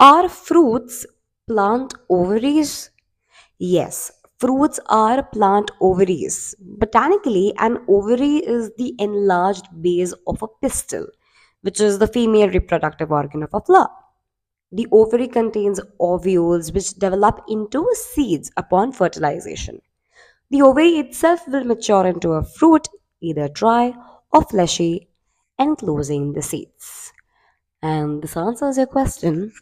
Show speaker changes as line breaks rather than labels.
Are fruits plant ovaries? Yes, fruits are plant ovaries. Botanically, an ovary is the enlarged base of a pistil, which is the female reproductive organ of a flower. The ovary contains ovules which develop into seeds upon fertilization. The ovary itself will mature into a fruit, either dry or fleshy, enclosing the seeds. And this answers your question.